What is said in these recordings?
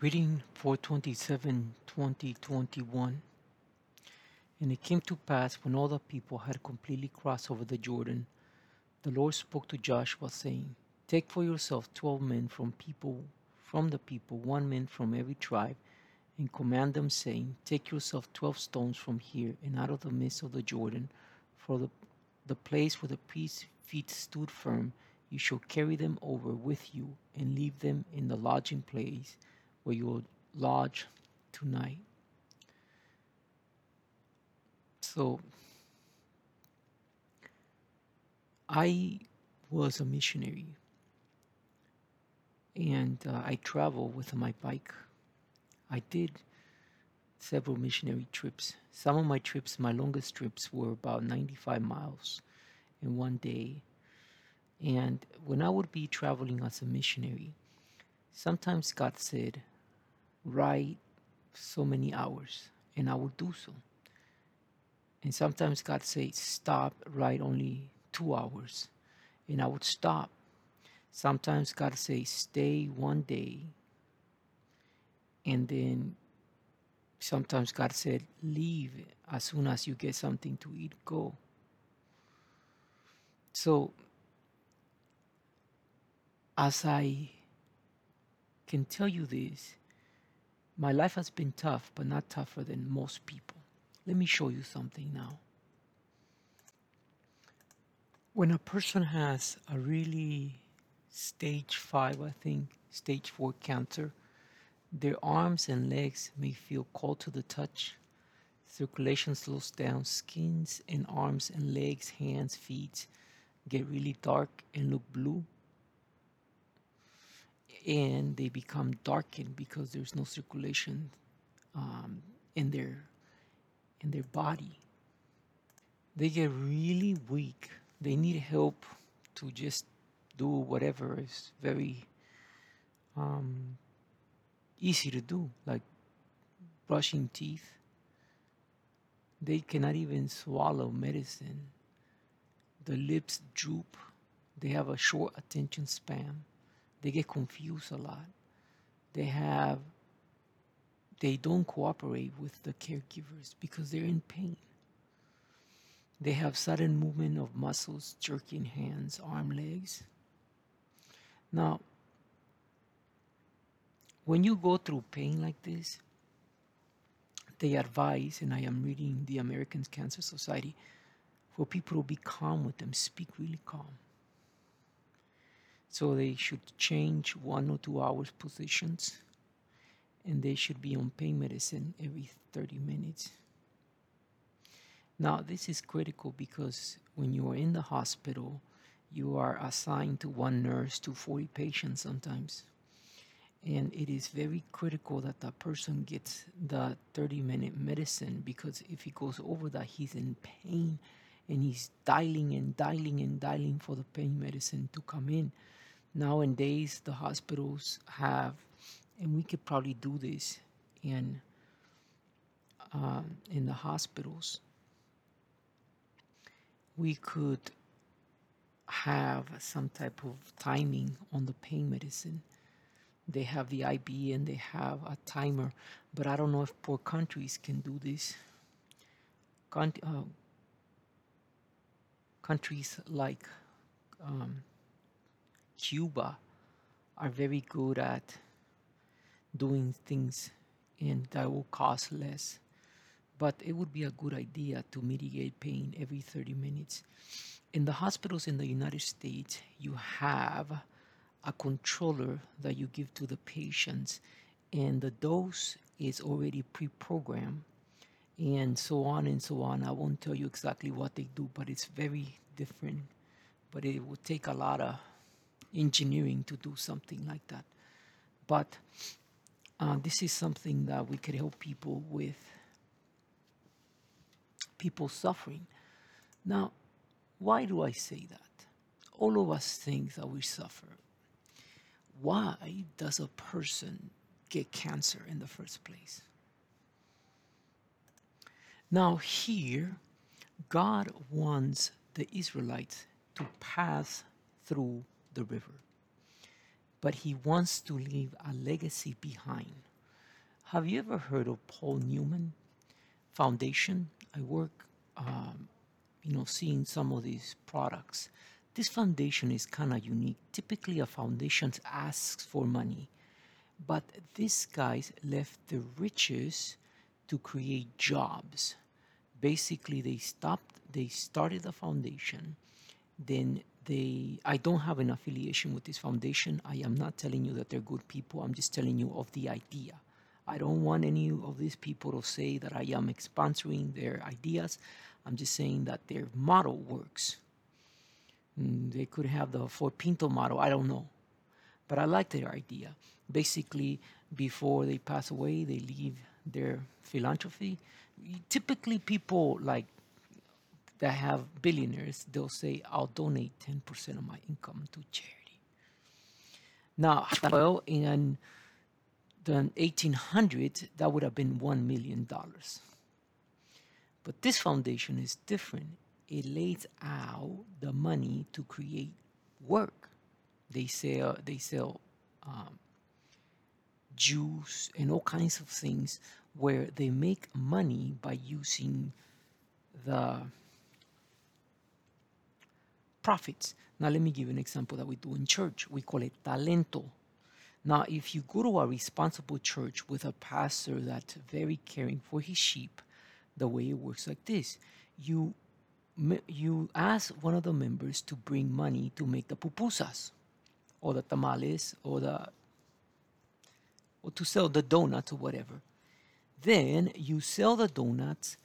Reading 427 2021. And it came to pass when all the people had completely crossed over the Jordan, the Lord spoke to Joshua, saying, Take for yourself twelve men from people from the people, one man from every tribe, and command them, saying, Take yourself twelve stones from here and out of the midst of the Jordan, for the, the place where the priest's feet stood firm, you shall carry them over with you and leave them in the lodging place where you will lodge tonight. So, I was a missionary and uh, I traveled with my bike. I did several missionary trips. Some of my trips, my longest trips, were about 95 miles in one day. And when I would be traveling as a missionary, sometimes God said, write so many hours, and I will do so. And sometimes God says, stop, write only two hours, and I would stop. Sometimes God says, stay one day, and then sometimes God said, leave as soon as you get something to eat, go. So, as I can tell you this, my life has been tough, but not tougher than most people. Let me show you something now. When a person has a really stage five, I think, stage four cancer, their arms and legs may feel cold to the touch. Circulation slows down, skins and arms and legs, hands, feet get really dark and look blue and they become darkened because there's no circulation um, in their in their body. They get really weak. They need help to just do whatever is very um, easy to do, like brushing teeth. They cannot even swallow medicine. The lips droop. They have a short attention span they get confused a lot. They have, they don't cooperate with the caregivers because they're in pain. They have sudden movement of muscles, jerking hands, arm, legs. Now, when you go through pain like this, they advise, and I am reading the American Cancer Society, for people to be calm with them, speak really calm. So they should change one or two hours positions and they should be on pain medicine every 30 minutes. Now, this is critical because when you are in the hospital, you are assigned to one nurse to 40 patients sometimes. And it is very critical that that person gets the 30 minute medicine because if he goes over that, he's in pain and he's dialing and dialing and dialing for the pain medicine to come in nowadays the hospitals have, and we could probably do this in um, in the hospitals. We could have some type of timing on the pain medicine. They have the IV and they have a timer, but I don't know if poor countries can do this. Con- uh, countries like um, Cuba are very good at doing things and that will cost less. But it would be a good idea to mitigate pain every 30 minutes. In the hospitals in the United States, you have a controller that you give to the patients, and the dose is already pre programmed, and so on and so on. I won't tell you exactly what they do, but it's very different. But it would take a lot of engineering to do something like that. But uh, this is something that we could help people with people suffering. Now, why do I say that? All of us think that we suffer. Why does a person get cancer in the first place? Now, here, God wants the Israelites to pass through the river. But he wants to leave a legacy behind Have you ever heard of Paul Newman Foundation? I work, um, you know, seeing some of these products. This foundation is kind of unique. Typically, a foundation asks for money, but this guys left the riches to create jobs. Basically, they stopped. They started the foundation, then they i don't have an affiliation with this foundation. I am not telling you that they're good people. I'm just telling you of the idea. I don't want any of these people to say that i am sponsoring their ideas. I'm just saying that their model works. Mm, they could have the Ford Pinto model. I don't know. But i like their idea. Basically before they pass away they leave their philanthropy. Typically people like that have billionaires, they'll say, I'll donate 10% of my income to charity. Now, well, in the 1800s, that would have been $1 million. But this foundation is different. It lays out the money to create work. They sell, they sell um, juice and all kinds of things where they make money by using the profits. Now, let me give you an example that we do in church. We call it talento. Now, if you go to a responsible church with a pastor that's very caring for his sheep, the way it works like this you you ask one of the members to bring money to make the pupusas or the tamales or the or to sell the donuts or whatever then you sell the donuts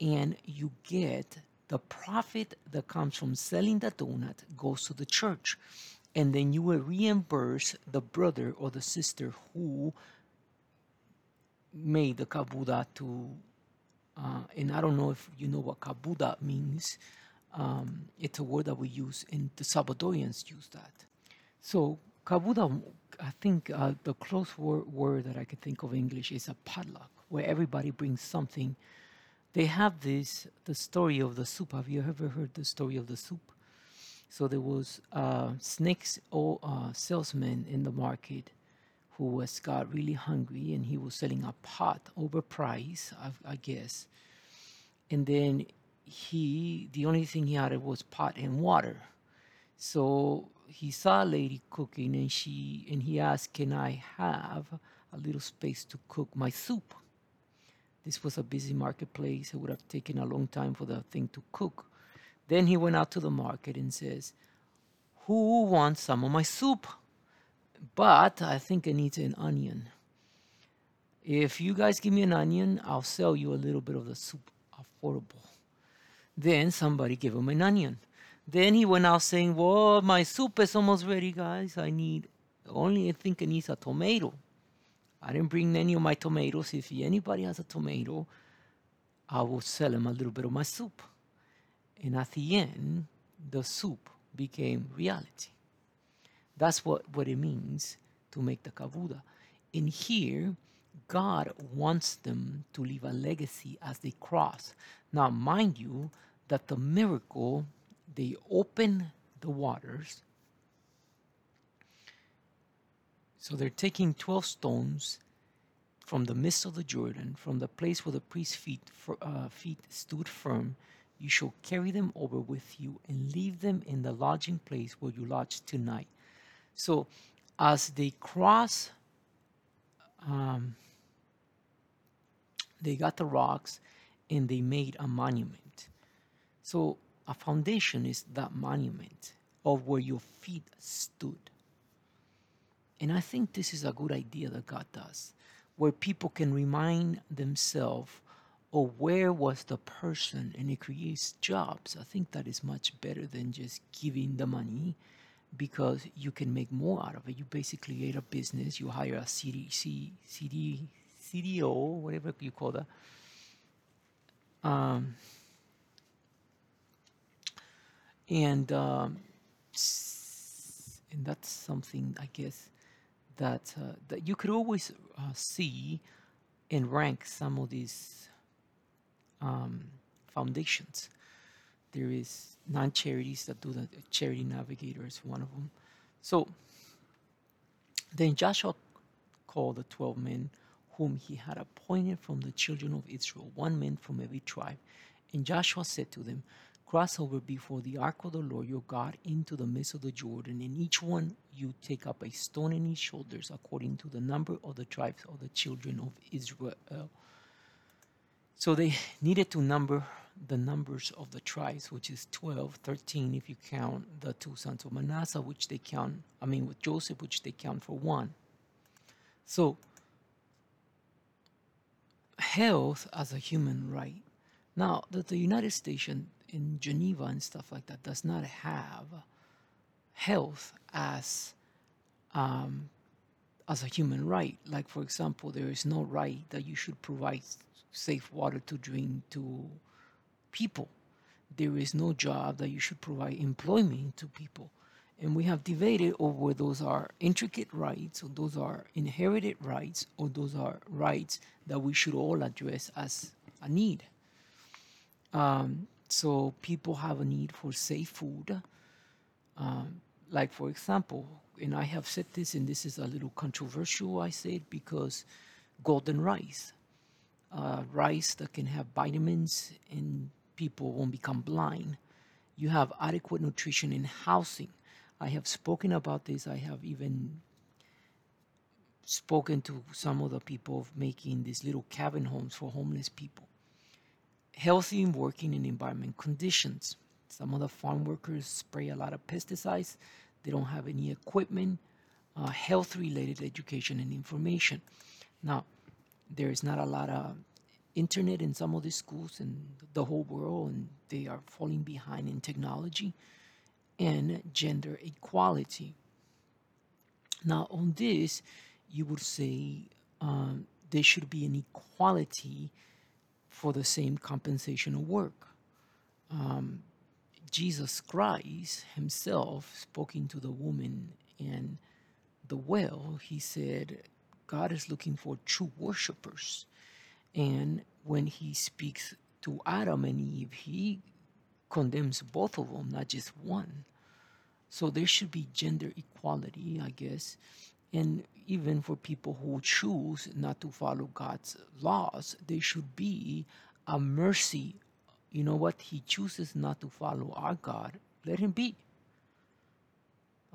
and you get the profit that comes from selling the donut goes to the church. And then you will reimburse the brother or the sister who made the cabuda to, uh, and I don't know if you know what cabuda means. Um, it's a word that we use, and the Salvadorians use that. So cabuda, I think uh, the close word, word that I can think of in English is a potluck, where everybody brings something they have this the story of the soup. Have you ever heard the story of the soup? So there was a snakes or uh, salesman in the market who was got really hungry and he was selling a pot overpriced, I, I guess. And then he the only thing he had was pot and water. So he saw a lady cooking and she and he asked, Can I have a little space to cook my soup? This was a busy marketplace. It would have taken a long time for the thing to cook. Then he went out to the market and says, Who wants some of my soup? But I think I need an onion. If you guys give me an onion, I'll sell you a little bit of the soup affordable. Then somebody gave him an onion. Then he went out saying, Well, my soup is almost ready, guys. I need only I think it needs a tomato. I didn't bring any of my tomatoes. If anybody has a tomato, I will sell him a little bit of my soup. And at the end, the soup became reality. That's what, what it means to make the cabuda. In here, God wants them to leave a legacy as they cross. Now, mind you, that the miracle, they open the waters So they're taking 12 stones from the midst of the Jordan, from the place where the priest's feet, uh, feet stood firm. You shall carry them over with you and leave them in the lodging place where you lodge tonight. So as they cross, um, they got the rocks and they made a monument. So a foundation is that monument of where your feet stood. And I think this is a good idea that God does, where people can remind themselves of where was the person and it creates jobs. I think that is much better than just giving the money because you can make more out of it. You basically create a business, you hire a CD, C, CD, CDO, whatever you call that. Um, and um, and that's something I guess that uh, that you could always uh, see and rank some of these um, foundations. There is non-charities that do that. Charity Navigator is one of them. So then Joshua called the twelve men whom he had appointed from the children of Israel, one man from every tribe. And Joshua said to them, Cross over before the ark of the Lord your God into the midst of the Jordan, and each one you take up a stone in his shoulders, according to the number of the tribes of the children of Israel. So they needed to number the numbers of the tribes, which is 12, 13 if you count the two sons of Manasseh, which they count, I mean, with Joseph, which they count for one. So, health as a human right. Now, the, the United States in Geneva and stuff like that does not have health as um, as a human right. Like, for example, there is no right that you should provide safe water to drink to people. There is no job that you should provide employment to people. And we have debated over those are intricate rights, or those are inherited rights, or those are rights that we should all address as a need. Um, so people have a need for safe food. Um, like, for example, and I have said this, and this is a little controversial, I say it because golden rice, uh, rice that can have vitamins and people won't become blind. You have adequate nutrition in housing. I have spoken about this. I have even spoken to some of the people of making these little cabin homes for homeless people. Healthy working in environment conditions. Some of the farm workers spray a lot of pesticides. They don't have any equipment. Uh, health related education and information. Now, there is not a lot of internet in some of the schools in the whole world, and they are falling behind in technology and gender equality. Now, on this, you would say um, there should be an equality for the same compensation of work. Um, Jesus Christ himself, speaking to the woman in the well, he said, God is looking for true worshipers. And when he speaks to Adam and Eve, he condemns both of them, not just one. So there should be gender equality, I guess. And even for people who choose not to follow God's laws, there should be a mercy. You know what? He chooses not to follow our God. Let him be.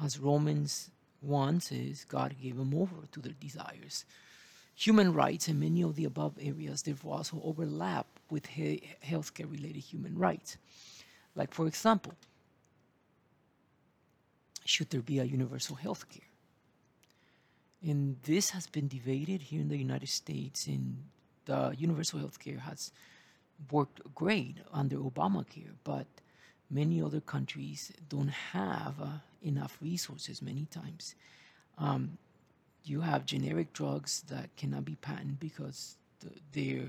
As Romans 1 says, God gave him over to their desires. Human rights and many of the above areas therefore also overlap with he- healthcare related human rights. Like, for example, should there be a universal health care? And this has been debated here in the United States, and the universal health care has worked great under Obamacare, but many other countries don't have uh, enough resources many times. Um, you have generic drugs that cannot be patented because they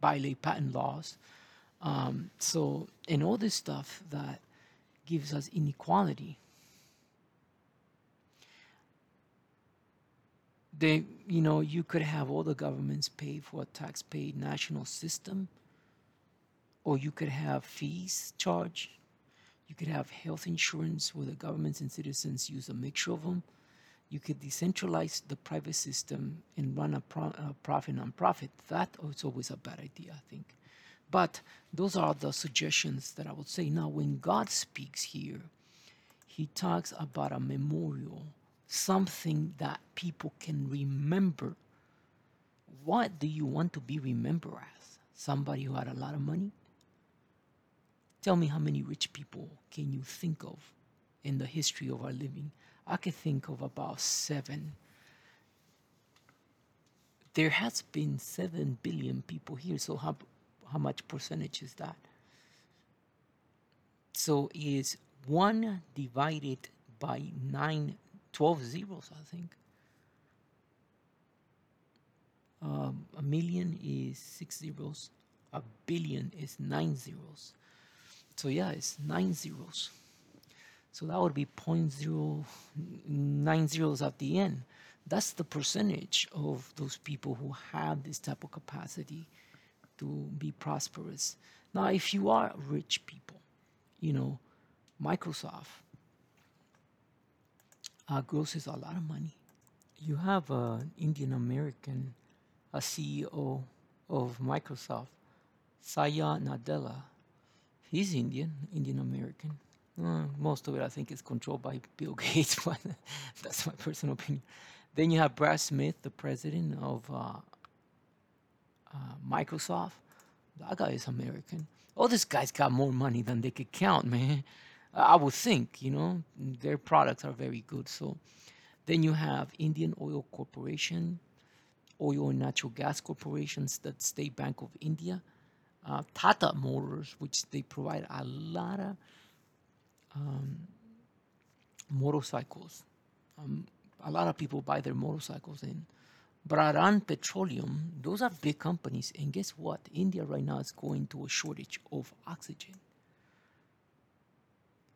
violate patent laws. Um, so, and all this stuff that gives us inequality. They, you know, you could have all the governments pay for a tax-paid national system, or you could have fees charged. You could have health insurance where the governments and citizens use a mixture of them you could decentralize the private system and run a, pro- a profit non-profit. That is always a bad idea, I think. But those are the suggestions that I would say. Now, when God speaks here, he talks about a memorial, something that people can remember. What do you want to be remembered as? Somebody who had a lot of money? Tell me how many rich people can you think of in the history of our living I can think of about seven. There has been seven billion people here, so how, how much percentage is that? So is one divided by nine, 12 zeros, I think. Um, a million is six zeros. A billion is nine zeros. So yeah, it's nine zeros. So that would be 0.090 zeros at the end. That's the percentage of those people who have this type of capacity to be prosperous. Now, if you are rich people, you know, Microsoft uh, grosses a lot of money. You have an Indian American a CEO of Microsoft, Satya Nadella. He's Indian, Indian American. Uh, most of it, I think, is controlled by Bill Gates, but that's my personal opinion. Then you have Brad Smith, the president of uh, uh, Microsoft. That guy is American. All these guys got more money than they could count, man. I would think, you know, their products are very good. So then you have Indian Oil Corporation, Oil and Natural Gas Corporations, the State Bank of India, uh, Tata Motors, which they provide a lot of um, motorcycles. Um, a lot of people buy their motorcycles in. Bharat Petroleum, those are big companies. And guess what? India right now is going to a shortage of oxygen.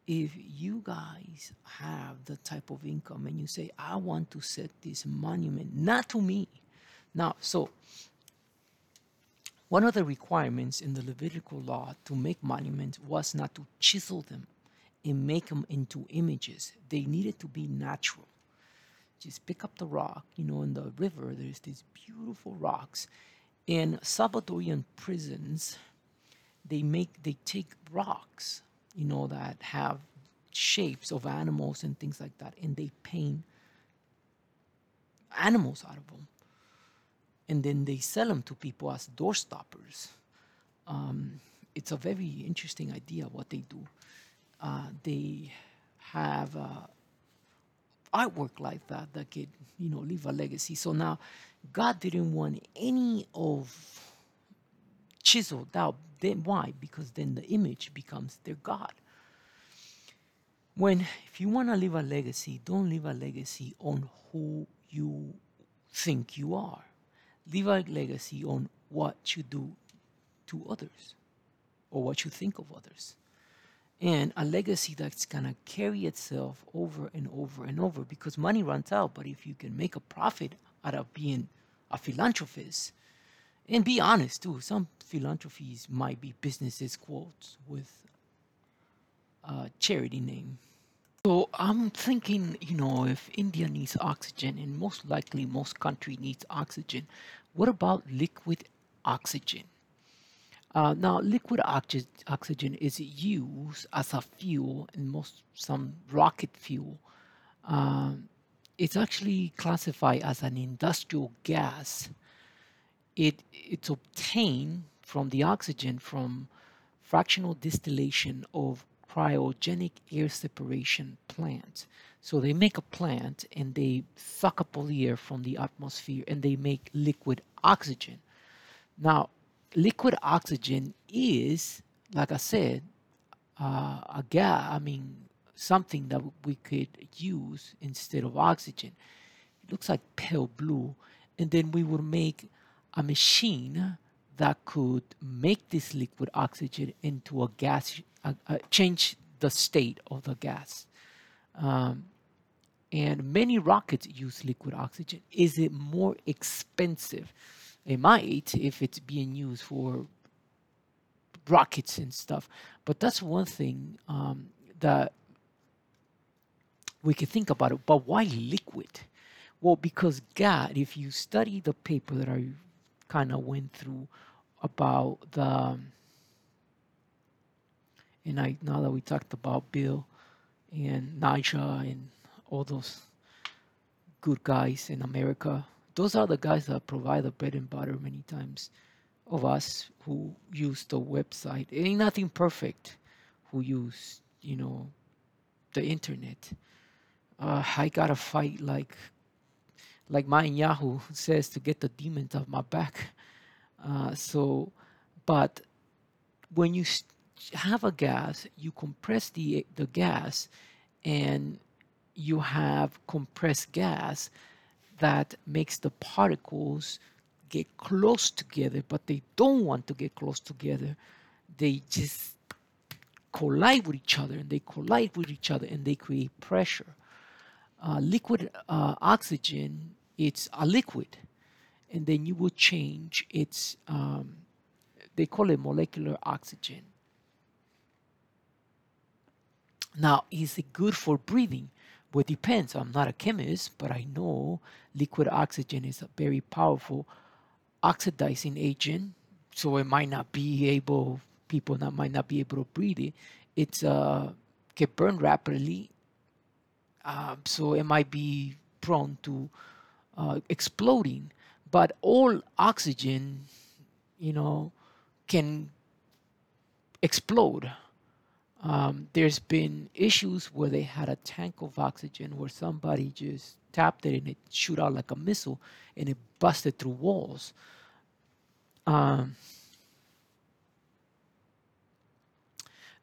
If you guys have the type of income and you say, I want to set this monument, not to me. Now, so one of the requirements in the Levitical law to make monuments was not to chisel them and make them into images. They needed to be natural just pick up the rock. You know, in the river, there's these beautiful rocks. In Salvadorian prisons, they make they take rocks, you know, that have shapes of animals and things like that, and they paint animals out of them, and then they sell them to people as door stoppers. Um, it's a very interesting idea what they do. Uh, they have uh, artwork like that that could, you know, leave a legacy. So now God didn't want any of chiseled out. Then why? Because then the image becomes their God. When if you want to leave a legacy, don't leave a legacy on who you think you are. Leave a legacy on what you do to others or what you think of others and a legacy that's gonna carry itself over and over and over because money runs out. But if you can make a profit out of being a philanthropist, and be honest too, some philanthropies might be businesses quotes with a charity name. So I'm thinking, you know, if India needs oxygen, and most likely most country needs oxygen, what about liquid oxygen? Uh, now, liquid oxy- oxygen is used as a fuel in most some rocket fuel. Um, it's actually classified as an industrial gas. It it's obtained from the oxygen from fractional distillation of cryogenic air separation plants. So they make a plant and they suck up all the air from the atmosphere and they make liquid oxygen. Now, liquid oxygen is, like I said, uh, a gas. I mean, something that we could use instead of oxygen. It looks like pale blue, and then we would make a machine that could make this liquid oxygen into a gas, change the state of the gas. Um, and many rockets use liquid oxygen. Is it more expensive? It might if it's being used for rockets and stuff. But that's one thing um, that we can think about it. But why liquid? Well, because God, if you study the paper that I kind of went through about the, and I now that we talked about Bill and Nigel and all those good guys in America, those are the guys that provide the bread and butter many times of us who use the website. It ain't nothing perfect who use, you know, the internet. Uh, I gotta fight like like my Yahoo says to get the demons off my back. Uh, so, but when you have a gas, you compress the the gas, and you have compressed gas that makes the particles get close together, but they don't want to get close together. They just collide with each other and they collide with each other and they create pressure. Uh, liquid uh, oxygen, it's a liquid, and then you will change its, um, they call it molecular oxygen. Now, is it good for breathing? Well, it depends. I'm not a chemist, but I know liquid oxygen is a very powerful oxidizing agent, so it might not be able people that might not be able to breathe it. It's uh burned rapidly, um, so it might be prone to uh, exploding. But all oxygen, you know, can explode. Um, there's been issues where they had a tank of oxygen where somebody just tapped it and it shoot out like a missile and it busted through walls. Um,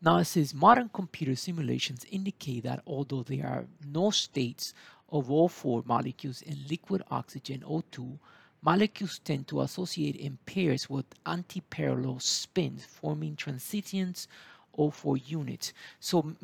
now it says modern computer simulations indicate that although there are no states of O4 molecules in liquid oxygen O2, molecules tend to associate in pairs with anti-parallel spins, forming transitions O4 units. So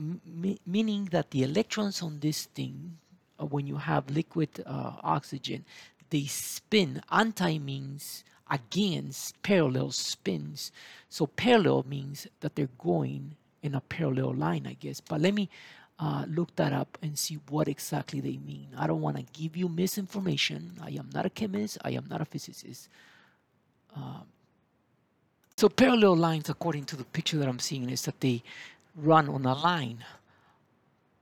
meaning that the electrons on this thing, uh, when you have liquid uh, oxygen, they spin. Anti means against parallel spins. So parallel means that they're going in a parallel line, I guess. But let me uh, look that up and see what exactly they mean. I don't want to give you misinformation. I am not a chemist. I am not a physicist. Um, so parallel lines, according to the picture that I'm seeing, is that they run on a line.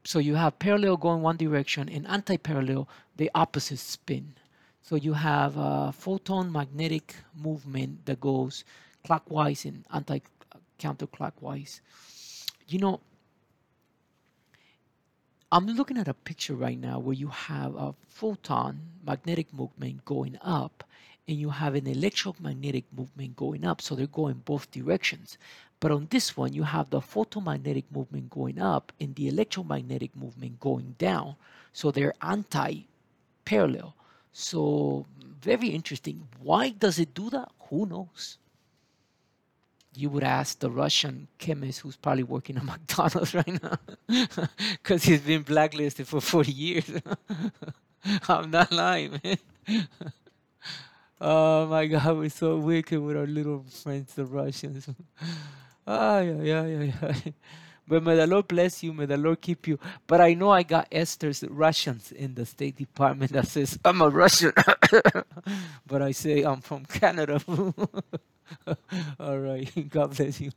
So you have parallel going one direction and anti-parallel, the opposite spin. So you have a photon magnetic movement that goes clockwise and anti-counterclockwise. You know, I'm looking at a picture right now where you have a photon magnetic movement going up and you have an electromagnetic movement going up. So they're going both directions. But on this one, you have the photomagnetic movement going up and the electromagnetic movement going down. So they're anti-parallel. So very interesting. Why does it do that? Who knows? You would ask the Russian chemist who's probably working at McDonald's right now because he's been blacklisted for 40 years. I'm not lying, man. Oh my God, we're so wicked with our little friends, the Russians. ah, yeah, yeah, yeah, yeah. But may the Lord bless you, may the Lord keep you. But I know I got Esther's Russians in the State Department that says I'm a Russian, but I say I'm from Canada. All right, God bless you.